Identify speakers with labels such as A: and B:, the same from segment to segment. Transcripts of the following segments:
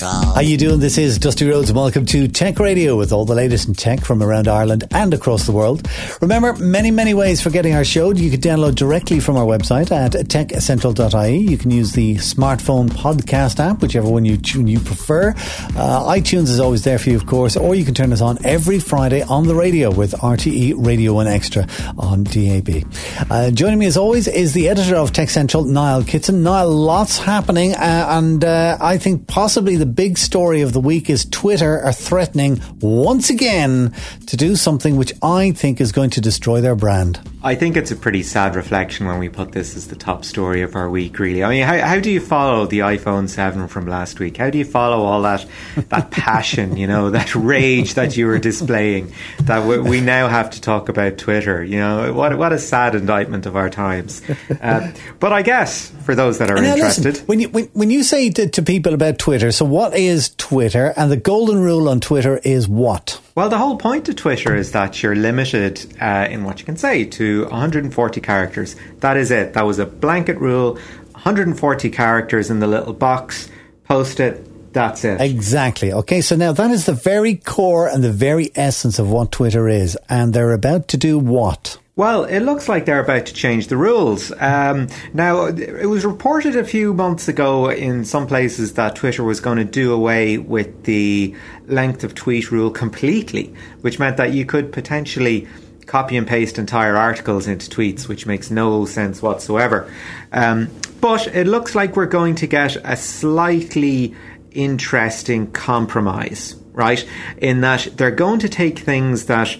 A: How you doing? This is Dusty Rhodes and welcome to Tech Radio with all the latest in tech from around Ireland and across the world. Remember, many, many ways for getting our show. You can download directly from our website at techcentral.ie. You can use the smartphone podcast app, whichever one you, you prefer. Uh, iTunes is always there for you, of course, or you can turn us on every Friday on the radio with RTE Radio 1 Extra on DAB. Uh, joining me as always is the editor of Tech Central, Niall Kitson. Niall, lots happening, uh, and uh, I think possibly the big story of the week is Twitter are threatening once again to do something which I think is going to destroy their brand.
B: I think it's a pretty sad reflection when we put this as the top story of our week, really. I mean, how, how do you follow the iPhone 7 from last week? How do you follow all that, that passion, you know, that rage that you were displaying that we, we now have to talk about Twitter? You know, what, what a sad indictment of our times. Uh, but I guess for those that are now interested.
A: Listen, when, you, when, when you say to, to people about Twitter, so what is Twitter? And the golden rule on Twitter is what?
B: Well, the whole point of Twitter is that you're limited uh, in what you can say to 140 characters. That is it. That was a blanket rule. 140 characters in the little box. Post it. That's it.
A: Exactly. Okay, so now that is the very core and the very essence of what Twitter is. And they're about to do what?
B: Well, it looks like they're about to change the rules. Um, now, it was reported a few months ago in some places that Twitter was going to do away with the length of tweet rule completely, which meant that you could potentially copy and paste entire articles into tweets, which makes no sense whatsoever. Um, but it looks like we're going to get a slightly interesting compromise, right? In that they're going to take things that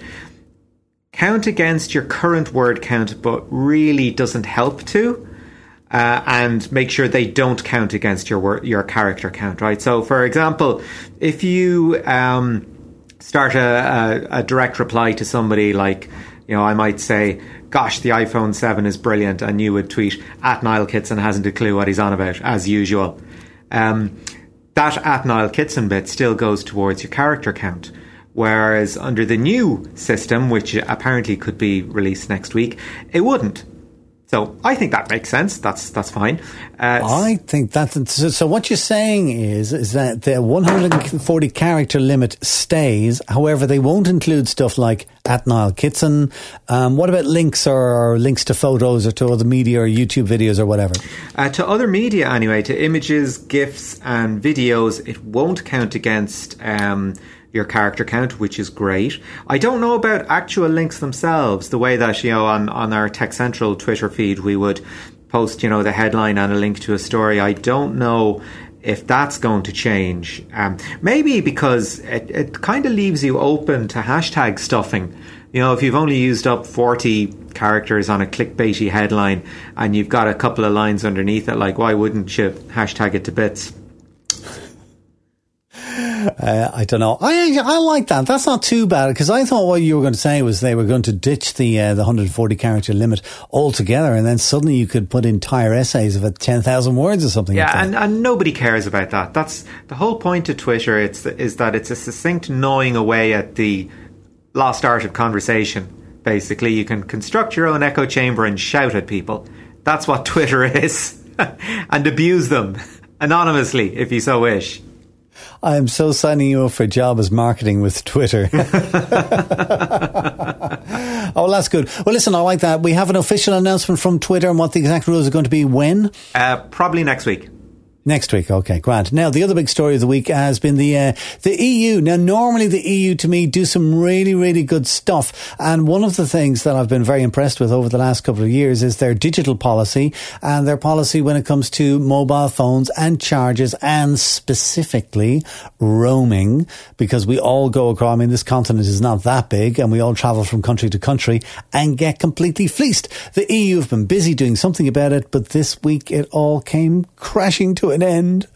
B: count against your current word count, but really doesn't help to. Uh, and make sure they don't count against your word, your character count, right? So, for example, if you um, start a, a, a, direct reply to somebody like, you know, I might say, "Gosh, the iPhone Seven is brilliant," and you would tweet at Niall Kitson hasn't a clue what he's on about, as usual. Um, that at Niall Kitson bit still goes towards your character count. Whereas under the new system, which apparently could be released next week, it wouldn't. So I think that makes sense. That's that's fine.
A: Uh, I think that's so, so. What you're saying is is that the 140 character limit stays. However, they won't include stuff like at Niall Kitson. Um, what about links or, or, links to photos or to other media or YouTube videos or whatever?
B: Uh, to other media, anyway, to images, gifs, and videos, it won't count against. Um, your character count, which is great. I don't know about actual links themselves, the way that, you know, on, on our Tech Central Twitter feed, we would post, you know, the headline and a link to a story. I don't know if that's going to change. Um, maybe because it, it kind of leaves you open to hashtag stuffing. You know, if you've only used up 40 characters on a clickbaity headline and you've got a couple of lines underneath it, like, why wouldn't you hashtag it to bits?
A: Uh, I don't know. I I like that. That's not too bad because I thought what you were going to say was they were going to ditch the uh, the 140 character limit altogether, and then suddenly you could put entire essays of 10,000 words or something.
B: Yeah,
A: like
B: and, and nobody cares about that. That's the whole point of Twitter. It's is that it's a succinct gnawing away at the lost art of conversation. Basically, you can construct your own echo chamber and shout at people. That's what Twitter is, and abuse them anonymously if you so wish.
A: I am so signing you up for a job as marketing with Twitter. oh, that's good. Well, listen, I like that. We have an official announcement from Twitter and what the exact rules are going to be when?
B: Uh, probably next week.
A: Next week, okay, Grant. Now, the other big story of the week has been the uh, the EU. Now, normally the EU to me do some really, really good stuff, and one of the things that I've been very impressed with over the last couple of years is their digital policy and their policy when it comes to mobile phones and charges, and specifically roaming, because we all go across. I mean, this continent is not that big, and we all travel from country to country and get completely fleeced. The EU have been busy doing something about it, but this week it all came crashing to an end.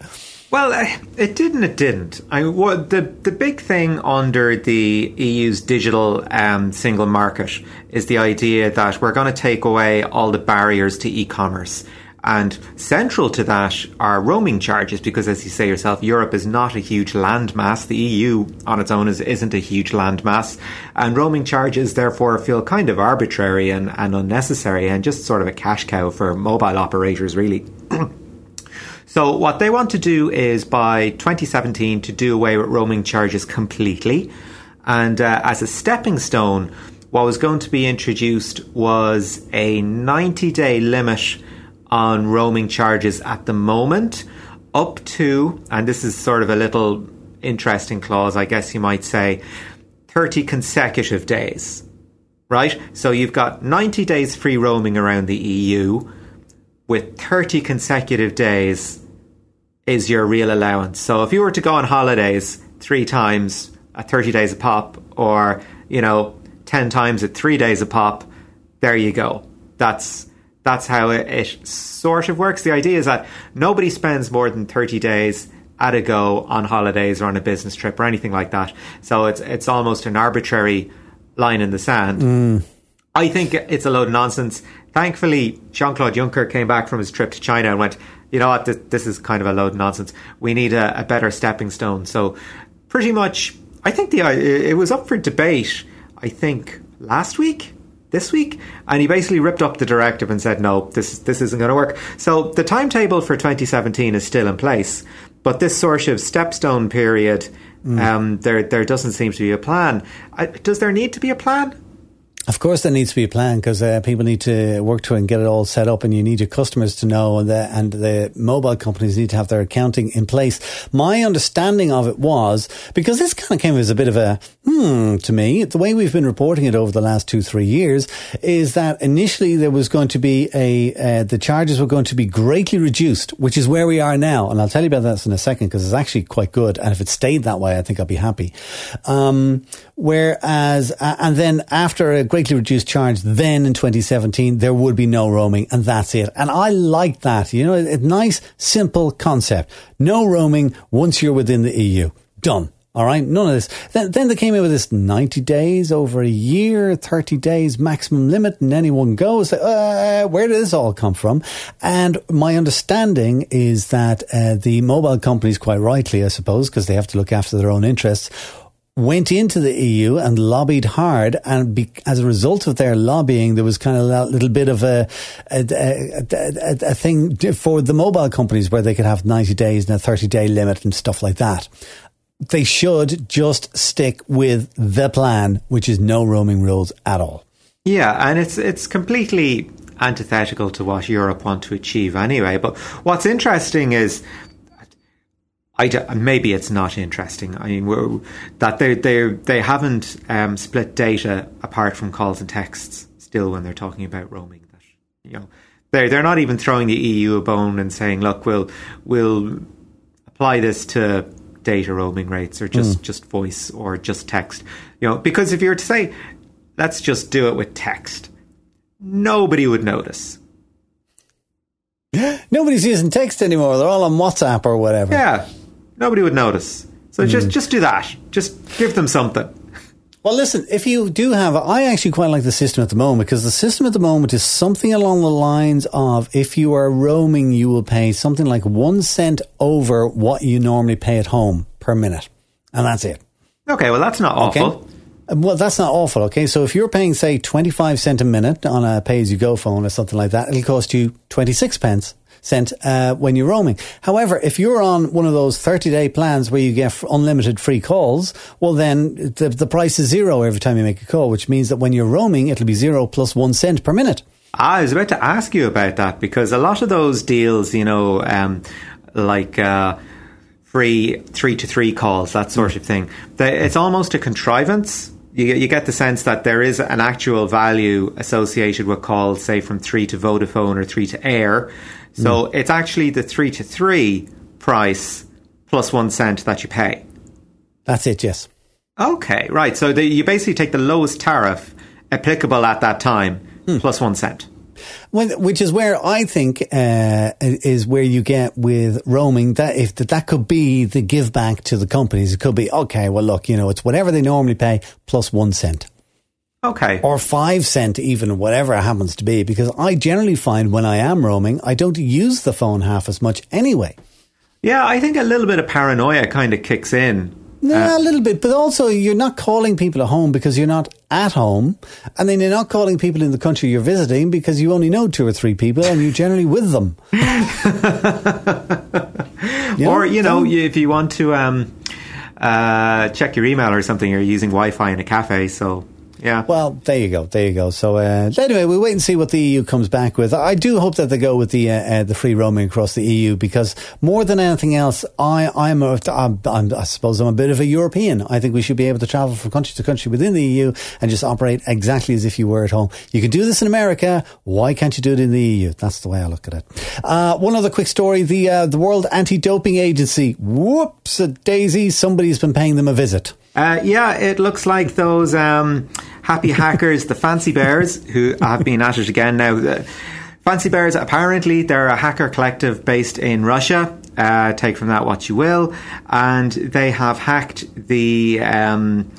B: Well, it didn't. It didn't. I what the the big thing under the EU's digital um, single market is the idea that we're going to take away all the barriers to e-commerce. And central to that are roaming charges because, as you say yourself, Europe is not a huge landmass. The EU on its own is, isn't a huge landmass. And roaming charges, therefore, feel kind of arbitrary and, and unnecessary and just sort of a cash cow for mobile operators, really. so, what they want to do is by 2017 to do away with roaming charges completely. And uh, as a stepping stone, what was going to be introduced was a 90 day limit on roaming charges at the moment, up to, and this is sort of a little interesting clause, I guess you might say, 30 consecutive days. Right? So you've got 90 days free roaming around the EU, with 30 consecutive days is your real allowance. So if you were to go on holidays three times at 30 days a pop, or, you know, 10 times at three days a pop, there you go. That's that's how it, it, sort of works. The idea is that nobody spends more than 30 days at a go on holidays or on a business trip or anything like that. So it's it's almost an arbitrary line in the sand.
A: Mm.
B: I think it's a load of nonsense. Thankfully, Jean Claude Juncker came back from his trip to China and went, you know what, this, this is kind of a load of nonsense. We need a, a better stepping stone. So, pretty much, I think the it was up for debate. I think last week this week, and he basically ripped up the directive and said, "No, this this isn't going to work." So the timetable for 2017 is still in place, but this sort of stepstone period, mm. um, there there doesn't seem to be a plan. Uh, does there need to be a plan?
A: Of course, there needs to be a plan because uh, people need to work to it and get it all set up, and you need your customers to know, and the, and the mobile companies need to have their accounting in place. My understanding of it was because this kind of came as a bit of a hmm to me. The way we've been reporting it over the last two three years is that initially there was going to be a uh, the charges were going to be greatly reduced, which is where we are now, and I'll tell you about that in a second because it's actually quite good, and if it stayed that way, I think I'd be happy. Um, whereas, uh, and then after a greatly reduced charge, then in 2017, there would be no roaming and that's it. And I like that. You know, a nice, simple concept. No roaming once you're within the EU. Done. All right, none of this. Then, then they came in with this 90 days over a year, 30 days maximum limit, and anyone goes. Uh, where did this all come from? And my understanding is that uh, the mobile companies, quite rightly, I suppose, because they have to look after their own interests, went into the EU and lobbied hard, and be, as a result of their lobbying, there was kind of a little bit of a a, a, a a, thing for the mobile companies where they could have 90 days and a 30 day limit and stuff like that. They should just stick with the plan, which is no roaming rules at all.
B: Yeah, and it's it's completely antithetical to what Europe want to achieve anyway. But what's interesting is I d- maybe it's not interesting. I mean, that they they they haven't um, split data apart from calls and texts still when they're talking about roaming. That you know, they're they're not even throwing the EU a bone and saying, look, we'll we'll apply this to data roaming rates or just mm. just voice or just text. You know, because if you were to say, let's just do it with text, nobody would notice.
A: Nobody's using text anymore. They're all on WhatsApp or whatever.
B: Yeah, Nobody would notice. So mm. just just do that. Just give them something.
A: Well, listen, if you do have, I actually quite like the system at the moment because the system at the moment is something along the lines of if you are roaming, you will pay something like one cent over what you normally pay at home per minute. And that's it.
B: Okay, well, that's not awful. Okay?
A: Well, that's not awful. Okay. So if you're paying, say, 25 cent a minute on a pay as you go phone or something like that, it'll cost you 26 pence cent uh, when you're roaming. However, if you're on one of those 30 day plans where you get unlimited free calls, well, then the, the price is zero every time you make a call, which means that when you're roaming, it'll be zero plus one cent per minute.
B: I was about to ask you about that because a lot of those deals, you know, um, like uh, free three to three calls, that sort of thing, they, it's almost a contrivance. You, you get the sense that there is an actual value associated with calls, say from three to Vodafone or three to Eir, so mm. it's actually the three to three price plus one cent that you pay.
A: That's it, yes.
B: Okay, right. So the, you basically take the lowest tariff applicable at that time mm. plus one cent.
A: When, which is where I think uh, is where you get with roaming that if that, that could be the give back to the companies. It could be okay. Well, look, you know, it's whatever they normally pay plus one cent.
B: Okay.
A: or five cent, even whatever it happens to be, because I generally find when I am roaming, I don't use the phone half as much anyway.
B: Yeah, I think a little bit of paranoia kind of kicks in.
A: Yeah, a little bit, but also you're not calling people at home because you're not at home, and then you're not calling people in the country you're visiting because you only know two or three people and you're generally with them. You
B: or, you know, you- if you want to um, uh, check your email or something, you're using Wi Fi in a cafe. So, yeah.
A: Well, there you go, there you go. So uh, anyway, we'll wait and see what the EU comes back with. I do hope that they go with the uh, uh, the free roaming across the EU because more than anything else, I I'm, a, I'm, I'm I suppose I'm a bit of a European. I think we should be able to travel from country to country within the EU and just operate exactly as if you were at home. You can do this in America. Why can't you do it in the EU? That's the way I look at it. Uh, one other quick story: the uh, the World Anti Doping Agency. Whoops, a daisy! Somebody's been paying them a visit.
B: Uh, yeah, it looks like those um, happy hackers, the Fancy Bears, who have been at it again now. The Fancy Bears, apparently, they're a hacker collective based in Russia. Uh, take from that what you will. And they have hacked the. Um,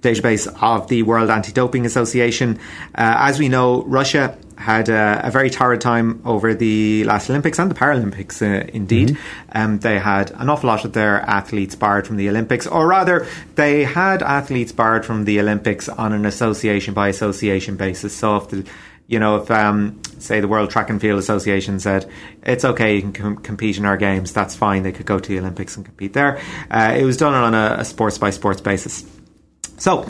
B: database of the World Anti Doping Association. Uh, as we know, Russia had a, a very torrid time over the last Olympics and the Paralympics, uh, indeed. Um, they had an awful lot of their athletes barred from the Olympics, or rather, they had athletes barred from the Olympics on an association by association basis. So if the you know, if um, say the World Track and Field Association said it's okay, you can com- compete in our games, that's fine. They could go to the Olympics and compete there. Uh, it was done on a, a sports by sports basis. So,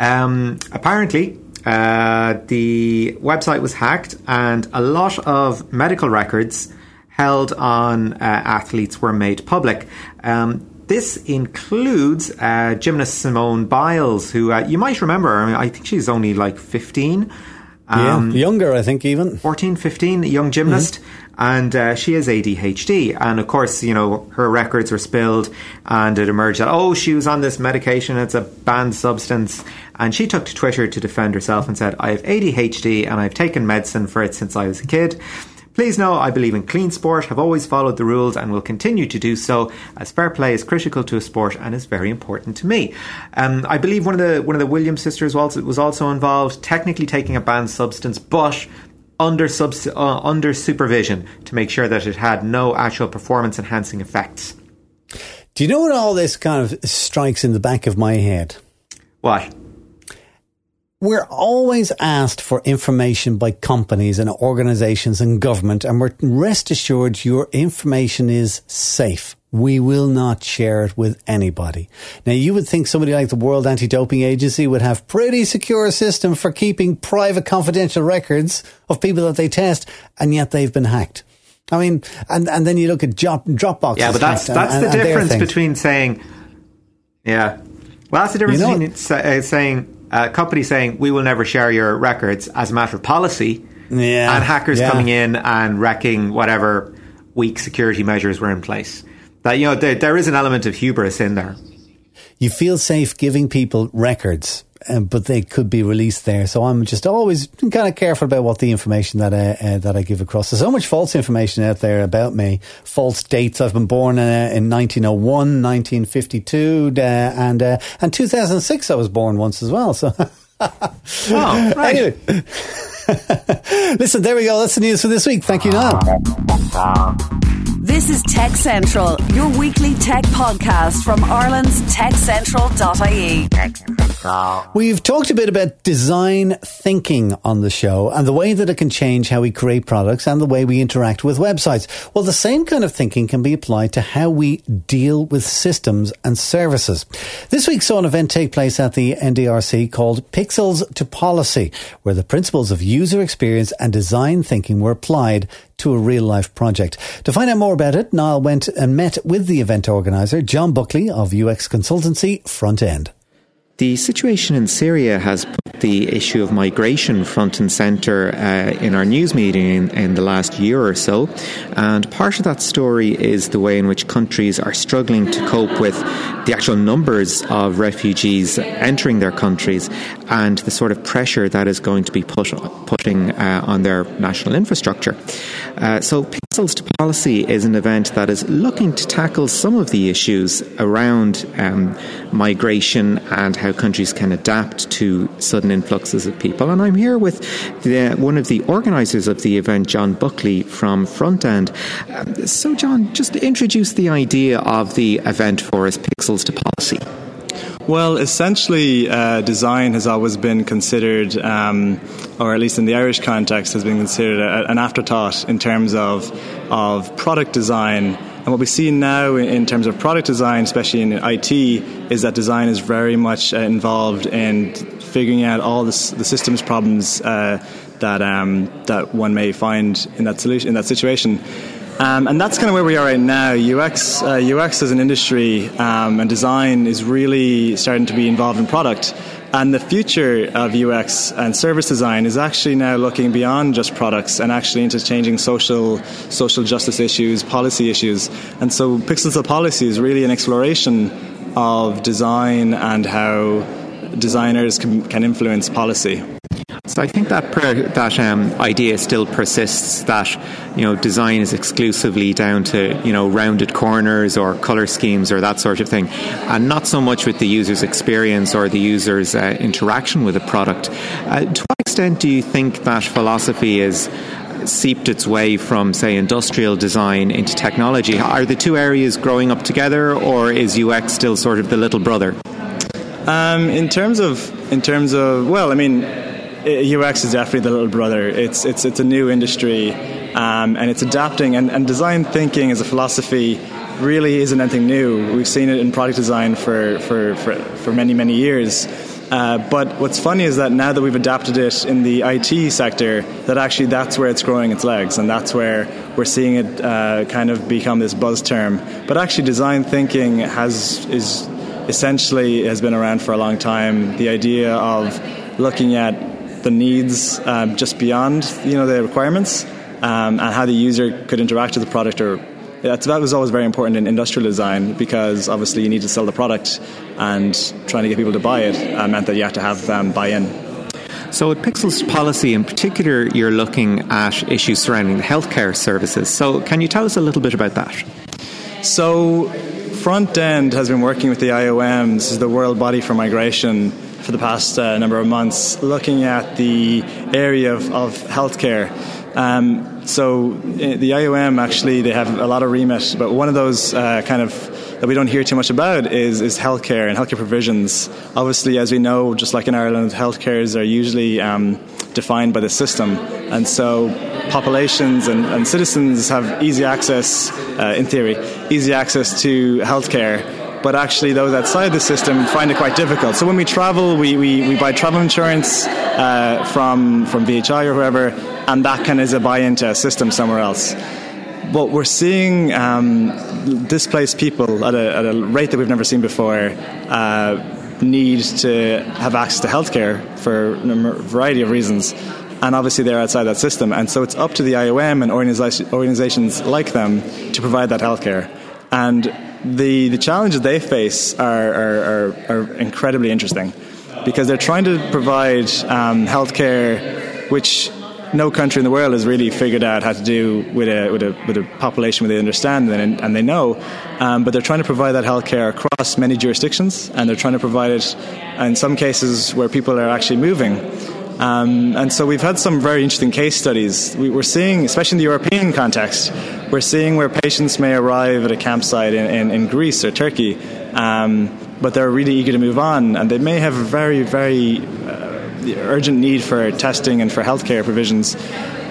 B: um, apparently, uh, the website was hacked, and a lot of medical records held on uh, athletes were made public. Um, this includes uh, gymnast Simone Biles, who uh, you might remember. I, mean, I think she's only like 15. Um,
A: yeah, younger, I think, even.
B: 14, 15, young gymnast, and uh, she has ADHD. And of course, you know, her records were spilled, and it emerged that, oh, she was on this medication, it's a banned substance. And she took to Twitter to defend herself and said, I have ADHD and I've taken medicine for it since I was a kid. Please know I believe in clean sport, have always followed the rules, and will continue to do so, as fair play is critical to a sport and is very important to me. Um, I believe one of the one of the Williams sisters was, was also involved, technically taking a banned substance, but under subs- uh, under supervision to make sure that it had no actual performance enhancing effects.
A: Do you know what all this kind of strikes in the back of my head?
B: What?
A: We're always asked for information by companies and organizations and government, and we're rest assured your information is safe. We will not share it with anybody. Now, you would think somebody like the World Anti-Doping Agency would have pretty secure system for keeping private confidential records of people that they test, and yet they've been hacked. I mean, and, and then you look at drop, Dropbox.
B: Yeah, but that's that's
A: and-
B: the
A: and
B: difference between saying, yeah, well, that's the difference
A: You know-
B: between uh, saying a company saying we will never share your records as a matter of policy,
A: Yeah,
B: and hackers
A: yeah.
B: coming in and wrecking whatever weak security measures were in place. That you know, there, there is an element of hubris in there.
A: You feel safe giving people records, um, but they could be released there. So I'm just always kind of careful about what the information that I, uh, that I give across. There's so much false information out there about me, false dates. I've been born uh, in 1901, 1952, uh, and uh, and 2006. I was born once as well. So.
B: Oh, right.
A: Anyway, listen, there we go. That's the news for this week. Thank you, Niall.
C: This is Tech Central, your weekly tech podcast from Ireland's techcentral.ie.
A: We've talked a bit about design thinking on the show and the way that it can change how we create products and the way we interact with websites. Well, the same kind of thinking can be applied to how we deal with systems and services. This week saw an event take place at the NDRC called Pixels to Policy, where the principles of user experience and design thinking were applied to a real life project. To find out more about it, Niall went and met with the event organizer, John Buckley of UX consultancy Frontend.
B: The situation in Syria has put the issue of migration front and centre uh, in our news meeting in, in, the last year or so. And part of that story is the way in which countries are struggling to cope with the actual numbers of refugees entering their countries and the sort of pressure that is going to be put, putting uh, on their national infrastructure. Uh, so, Pixels to Policy is an event that is looking to tackle some of the issues around um, migration and how how countries can adapt to sudden influxes of people. And I'm here with the, one of the organisers of the event, John Buckley from Frontend. Um, so, John, just introduce the idea of the event for us, Pixels to Policy.
D: Well, essentially, uh, design has always been considered, um, or at least in the Irish context, has been considered a, an afterthought in terms of of product design. And what we see now in terms of product design, especially in IT, is that design is very much uh, involved in figuring out all the, the systems problems uh, that um, that one may find in that solution in that situation. Um, and that's kind of where we are right now. UX, uh, UX as an industry um, and design is really starting to be involved in product. And the future of UX and service design is actually now looking beyond just products and actually into changing social social justice issues, policy issues. And so Pixels of Policy is really an exploration of design and how designers can, can influence policy.
B: So I think that that um, idea still persists. That you know, design is exclusively down to you know rounded corners or color schemes or that sort of thing, and not so much with the user's experience or the user's uh, interaction with a product. Uh, to what extent do you think that philosophy is? seeped its way from, say, industrial design into technology. Are the two areas growing up together, or is UX still sort of the little brother?
D: Um, in terms of, in terms of, well, I mean, UX is definitely the little brother. It's it's it's a new industry, um, and it's adapting. And, and design thinking as a philosophy really isn't anything new. We've seen it in product design for for for, for many many years. Uh, but what's funny is that now that we've adapted it in the IT sector, that actually that's where it's growing its legs, and that's where we're seeing it uh, kind of become this buzz term. But actually, design thinking has is essentially has been around for a long time. The idea of looking at the needs um, just beyond you know the requirements um, and how the user could interact with the product or that was always very important in industrial design because obviously you need to sell the product and trying to get people to buy it uh, meant that you had to have um, buy-in.
B: So, at Pixels policy in particular, you're looking at issues surrounding the healthcare services. So, can you tell us a little bit about that?
D: So, Frontend has been working with the IOM, this is the World Body for Migration, for the past uh, number of months, looking at the area of, of healthcare. Um, so uh, the IOM actually they have a lot of remit, but one of those uh, kind of that we don't hear too much about is is healthcare and healthcare provisions. Obviously, as we know, just like in Ireland, healthcares are usually um, defined by the system, and so populations and, and citizens have easy access, uh, in theory, easy access to healthcare but actually those outside the system find it quite difficult. So when we travel, we, we, we buy travel insurance uh, from, from VHI or whoever, and that of is a buy into a system somewhere else. But we're seeing um, displaced people at a, at a rate that we've never seen before. Uh, need to have access to healthcare for a variety of reasons and obviously they're outside that system. And so it's up to the IOM and organizations like them to provide that healthcare. And the, the challenges they face are, are, are, are incredibly interesting because they're trying to provide um, healthcare which no country in the world has really figured out how to do with a, with a, with a population where they understand and, and they know. Um, but they're trying to provide that healthcare across many jurisdictions, and they're trying to provide it in some cases where people are actually moving. Um, and so we've had some very interesting case studies. We, are seeing, especially in the European context, we're seeing where patients may arrive at a campsite in, in, in Greece or Turkey, um, but they're really eager to move on, and they may have a very, very uh, urgent need for testing and for healthcare provisions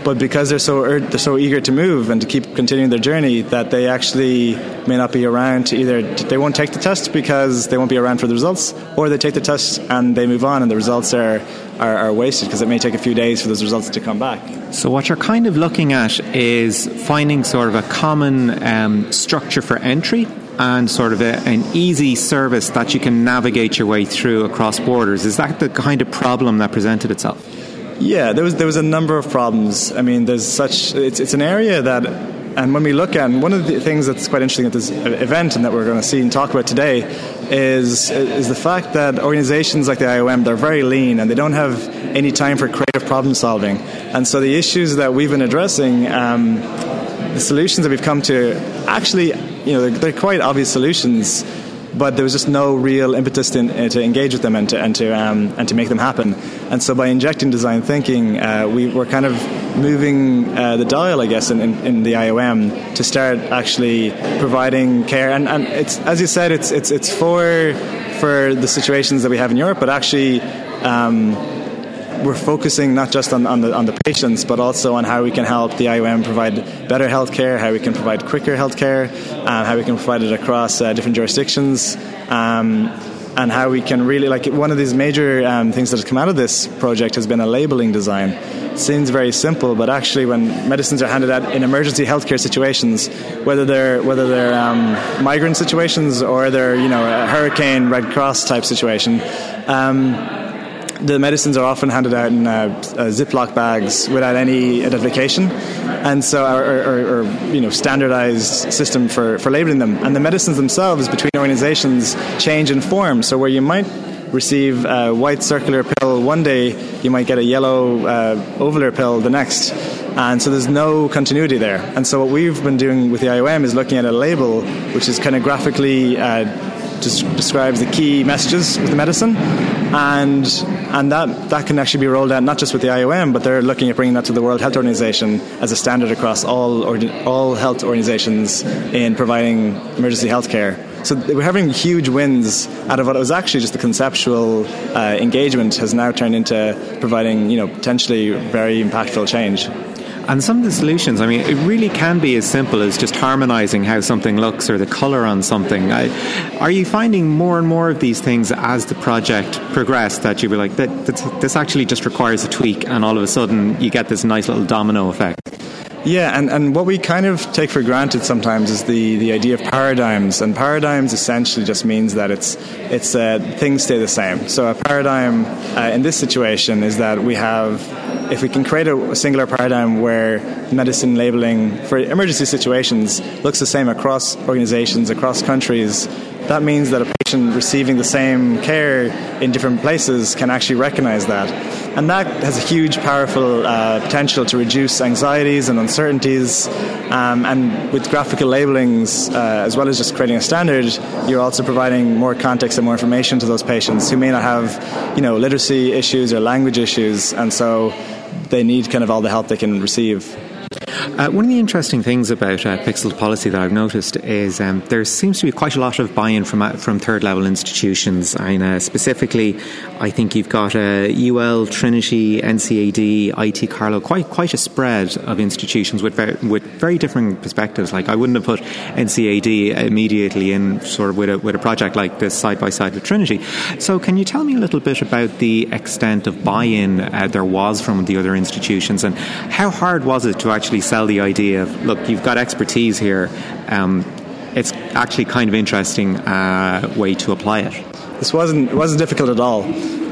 D: but because they're so ur- they're so eager to move and to keep continuing their journey that they actually may not be around to either they won't take the test because they won't be around for the results or they take the test and they move on and the results are are, are wasted because it may take a few days for those results to come back.
B: So what you're kind of looking at is finding sort of a common um, structure for entry and sort of a, an easy service that you can navigate your way through across borders. Is that the kind of problem that presented itself?
D: Yeah, there was there was a number of problems. I mean, there's such it's it's an area that, and when we look at and one of the things that's quite interesting at this event and that we're going to see and talk about today is is the fact that organizations like the IOM they're very lean and they don't have any time for creative problem solving, and so the issues that we've been addressing. Um, the solutions that we've come to actually, you know, they're, they're quite obvious solutions but there was just no real impetus to, uh, to engage with them and to and to um, and to make them happen. And so by injecting design thinking, uh, we were kind of moving uh, the dial, I guess, in, in, in, the IOM to start actually providing care. And, and it's as you said, it's it's it's for for the situations that we have in Europe, but actually. Um, we're focusing not just on, on, the, on the patients, but also on how we can help the IOM provide better healthcare, how we can provide quicker healthcare, uh, how we can provide it across uh, different jurisdictions. Um, and how we can really like one of these major um, things that has come out of this project has been a labeling design. Seems very simple, but actually, when medicines are handed out in emergency healthcare situations, whether they're whether they're um, migrant situations or they're you know a hurricane Red Cross type situation. Um, the medicines are often handed out in uh, uh, Ziploc bags without any identification, and so or, you know standardized system for, for labeling them. And the medicines themselves between organizations change in form. So where you might receive a white circular pill one day, you might get a yellow uh, ovular pill the next. And so there's no continuity there. And so what we've been doing with the IOM is looking at a label which is kind of graphically uh, describes the key messages with the medicine, and and that that can actually be rolled out not just with the IOM, but they're looking at bringing that to the World Health Organization as a standard across all all health organizations in providing emergency health care. So we're having huge wins out of what was actually just a conceptual uh, engagement has now turned into providing you know potentially very impactful change.
B: And some of the solutions, I mean, it really can be as simple as just harmonizing how something looks or the color on something. I, are you finding more and more of these things as the project progressed that you were like, that, this actually just requires a tweak, and all of a sudden you get this nice little domino effect?
D: Yeah, and, and what we kind of take for granted sometimes is the, the idea of paradigms, and paradigms essentially just means that it's it's uh, things stay the same. So a paradigm uh, in this situation is that we have if we can create a, a, singular paradigm where medicine labeling for emergency situations looks the same across organizations, across countries, that means that a patient receiving the same care in different places can actually recognize that. And that has a huge, powerful uh, potential to reduce anxieties and uncertainties. Um, and with graphical labelings, uh, as well as just creating a standard, you're also providing more context and more information to those patients who may not have, you know, literacy issues or language issues. And so they need kind of all the help they can receive.
B: Uh, one of the interesting things about uh, Pixel policy that I've noticed is um, there seems to be quite a lot of buy-in from uh, from third level institutions. And uh, specifically, I think you've got UL, uh, Trinity, NCAD, IT Carlow, quite quite a spread of institutions with very, with very different perspectives. Like I wouldn't have put NCAD immediately in sort of with a with a project like this side by side with Trinity. So can you tell me a little bit about the extent of buy-in uh, there was from the other institutions, and how hard was it to actually sell the idea of look, you've got expertise here. Um, it's actually kind of interesting uh, way to apply it.
D: This wasn't it wasn't difficult at all.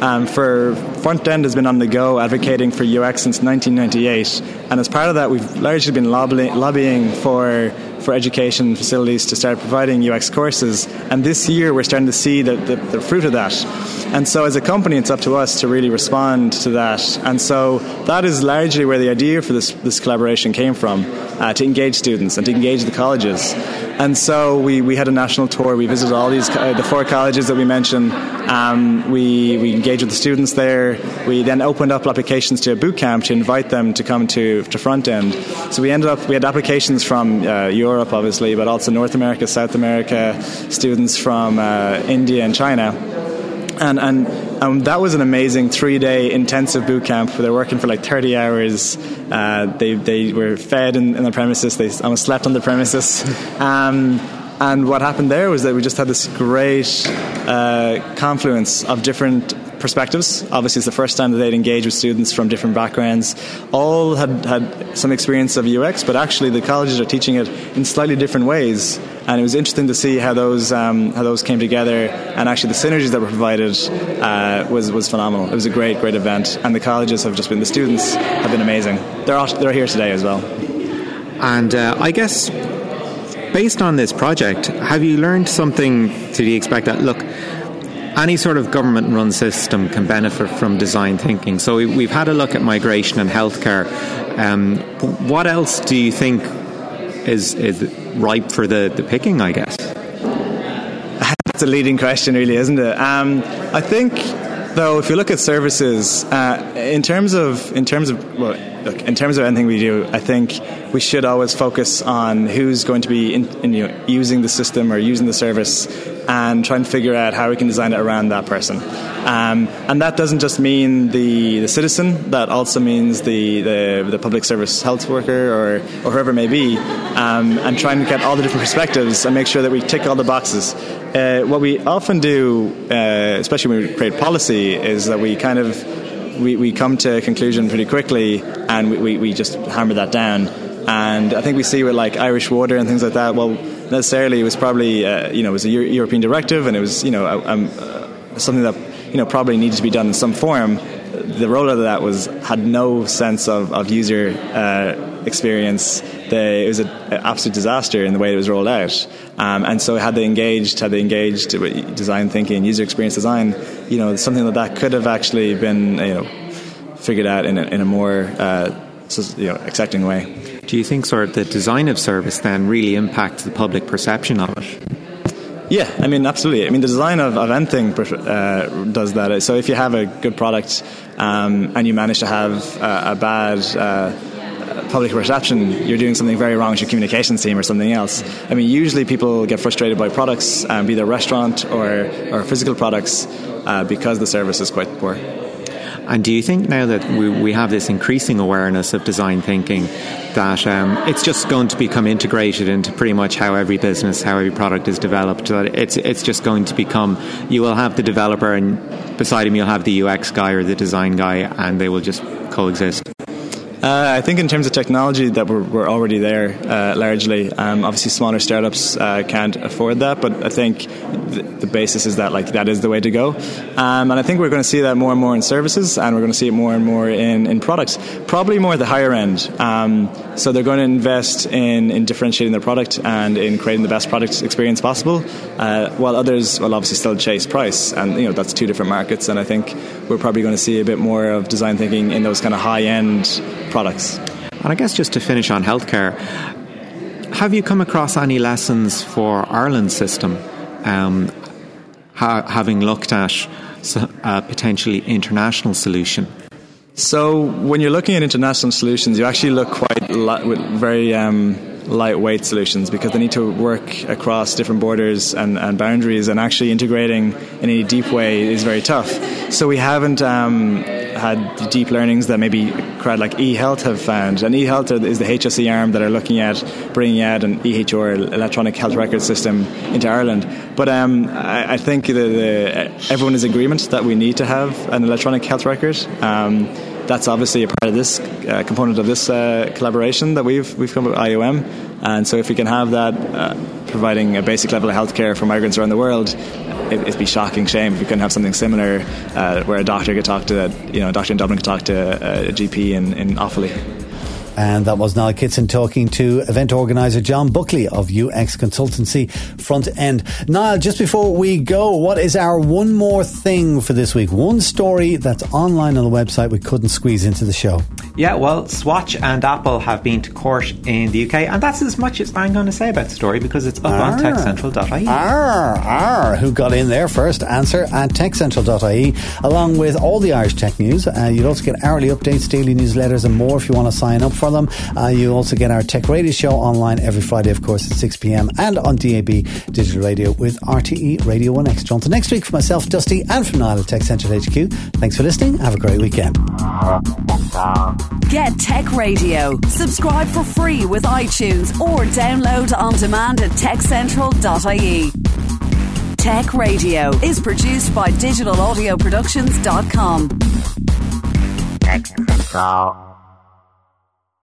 D: Um, for Frontend has been on the go advocating for UX since 1998, and as part of that, we've largely been lobbying, lobbying for for education facilities to start providing UX courses. And this year, we're starting to see the, the, the, fruit of that. And so, as a company, it's up to us to really respond to that. And so, that is largely where the idea for this, this collaboration came from uh, to engage students and to engage the colleges. And so, we, we had a national tour. We visited all these uh, the four colleges that we mentioned. Um, we, we engaged with the students there. We then opened up applications to a boot camp to invite them to come to, to Frontend. So, we ended up, we had applications from uh, Europe obviously, but also North America, South America, students from uh, India and China. And, and um, that was an amazing three day intensive boot camp where they're working for like 30 hours. Uh, they, they were fed in, in, the premises, they almost slept on the premises. Um, and what happened there was that we just had this great uh, confluence of different perspectives. Obviously, it's the first time that they'd engage with students from different backgrounds. All had had some experience of UX, but actually the colleges are teaching it in slightly different ways. And it was interesting to see how those um, how those came together, and actually the synergies that were provided uh, was was phenomenal. It was a great great event, and the colleges have just been the students have been amazing. They're all, they're here today as well.
B: And uh, I guess based on this project, have you learned something to the expect that look? any sort of government run system can benefit from design thinking. So we've had a look at migration and healthcare. Um, what else do you think is, is ripe for the, the picking, I guess?
D: that's a leading question, really, isn't it? Um, I think, though, if you look at services, uh, in terms of in terms of well, look, in terms of anything we do, I think we should always focus on who's going to be in, in, you know, using the system or using the service and try and figure out how we can design it around that person. Um, and that doesn't just mean the, the citizen, that also means the, the, the public service health worker or, or whoever it may be, um, and trying to get all the different perspectives and make sure that we tick all the boxes. Uh, what we often do, uh, especially when we create policy, is that we kind of we, we come to a conclusion pretty quickly and we, we, we just hammer that down. And I think we see with like Irish Water and things like that. Well, necessarily it was probably uh, you know it was a Euro- European directive and it was you know um, uh, something that you know probably needed to be done in some form. The rollout of that was had no sense of, of user uh, experience. The, it was an absolute disaster in the way it was rolled out. Um, and so had they engaged, had they engaged with design thinking, user experience design, you know, something like that could have actually been you know figured out in a, in a more uh, you know accepting way.
B: Do you think sort of the design of service then really impacts the public perception of it?
D: Yeah, I mean, absolutely. I mean, the design of, of anything uh, does that. So if you have a good product um, and you manage to have uh, a bad uh, public perception, you're doing something very wrong with your communications team or something else. I mean, usually people get frustrated by products, um, be they restaurant or, or physical products, uh, because the service is quite poor.
B: And do you think now that we, we have this increasing awareness of design thinking that um, it's just going to become integrated into pretty much how every business, how every product is developed? That it's it's just going to become you will have the developer and beside him you'll have the UX guy or the design guy, and they will just coexist.
D: Uh, I think in terms of technology that we're, we're already there uh, largely. Um, obviously, smaller startups uh, can't afford that, but I think the, the, basis is that like that is the way to go. Um, and I think we're going to see that more and more in services, and we're going to see it more and more in, in products. Probably more at the higher end. Um, so they're going to invest in, in differentiating their product and in creating the best product experience possible, uh, while others will obviously still chase price. And you know that's two different markets. And I think we're probably going to see a bit more of design thinking in those kind of high end products.
B: And I guess just to finish on healthcare, have you come across any lessons for Ireland's system, um, ha- having looked at a potentially international solution?
D: So when you're looking at international solutions, you actually look quite li- with very um, lightweight solutions because they need to work across different borders and, and, boundaries, and actually integrating in a deep way is very tough. So we haven't um, had deep learnings that maybe crowd like eHealth have found. And eHealth is the HSE arm that are looking at bringing out an EHR, electronic health record system, into Ireland. But um, I, I, think the, the, everyone is agreement that we need to have an electronic health record. Um, that's obviously a part of this uh, component of this uh, collaboration that we've we've come with IOM. And so if we can have that uh, providing a basic level of healthcare for migrants around the world, it, would be shocking shame if we couldn't have something similar uh, where a doctor could talk to, you know, a doctor in Dublin could talk to a, a GP in, in Offaly.
A: And that was Niall Kitson talking to event organizer John Buckley of UX Consultancy Front End. Niall, just before we go, what is our one more thing for this week? One story that's online on the website we couldn't squeeze into the show.
B: Yeah, well, Swatch and Apple have been to court in the UK, and that's as much as I'm going to say about the story because it's up Arr. on techcentral.ie.
A: Arr, arr, who got in there first? Answer at techcentral.ie, along with all the Irish tech news. Uh, you'll also get hourly updates, daily newsletters, and more if you want to sign up for them. Uh, you also get our Tech Radio show online every Friday, of course, at 6 p.m. and on DAB Digital Radio with RTE Radio 1X. John, to next week for myself, Dusty, and from Niall at Tech Central HQ. Thanks for listening. Have a great weekend.
C: Get Tech Radio. Subscribe for free with iTunes or download on demand at techcentral.ie. Tech Radio is produced by digitalaudioproductions.com. Tech Central.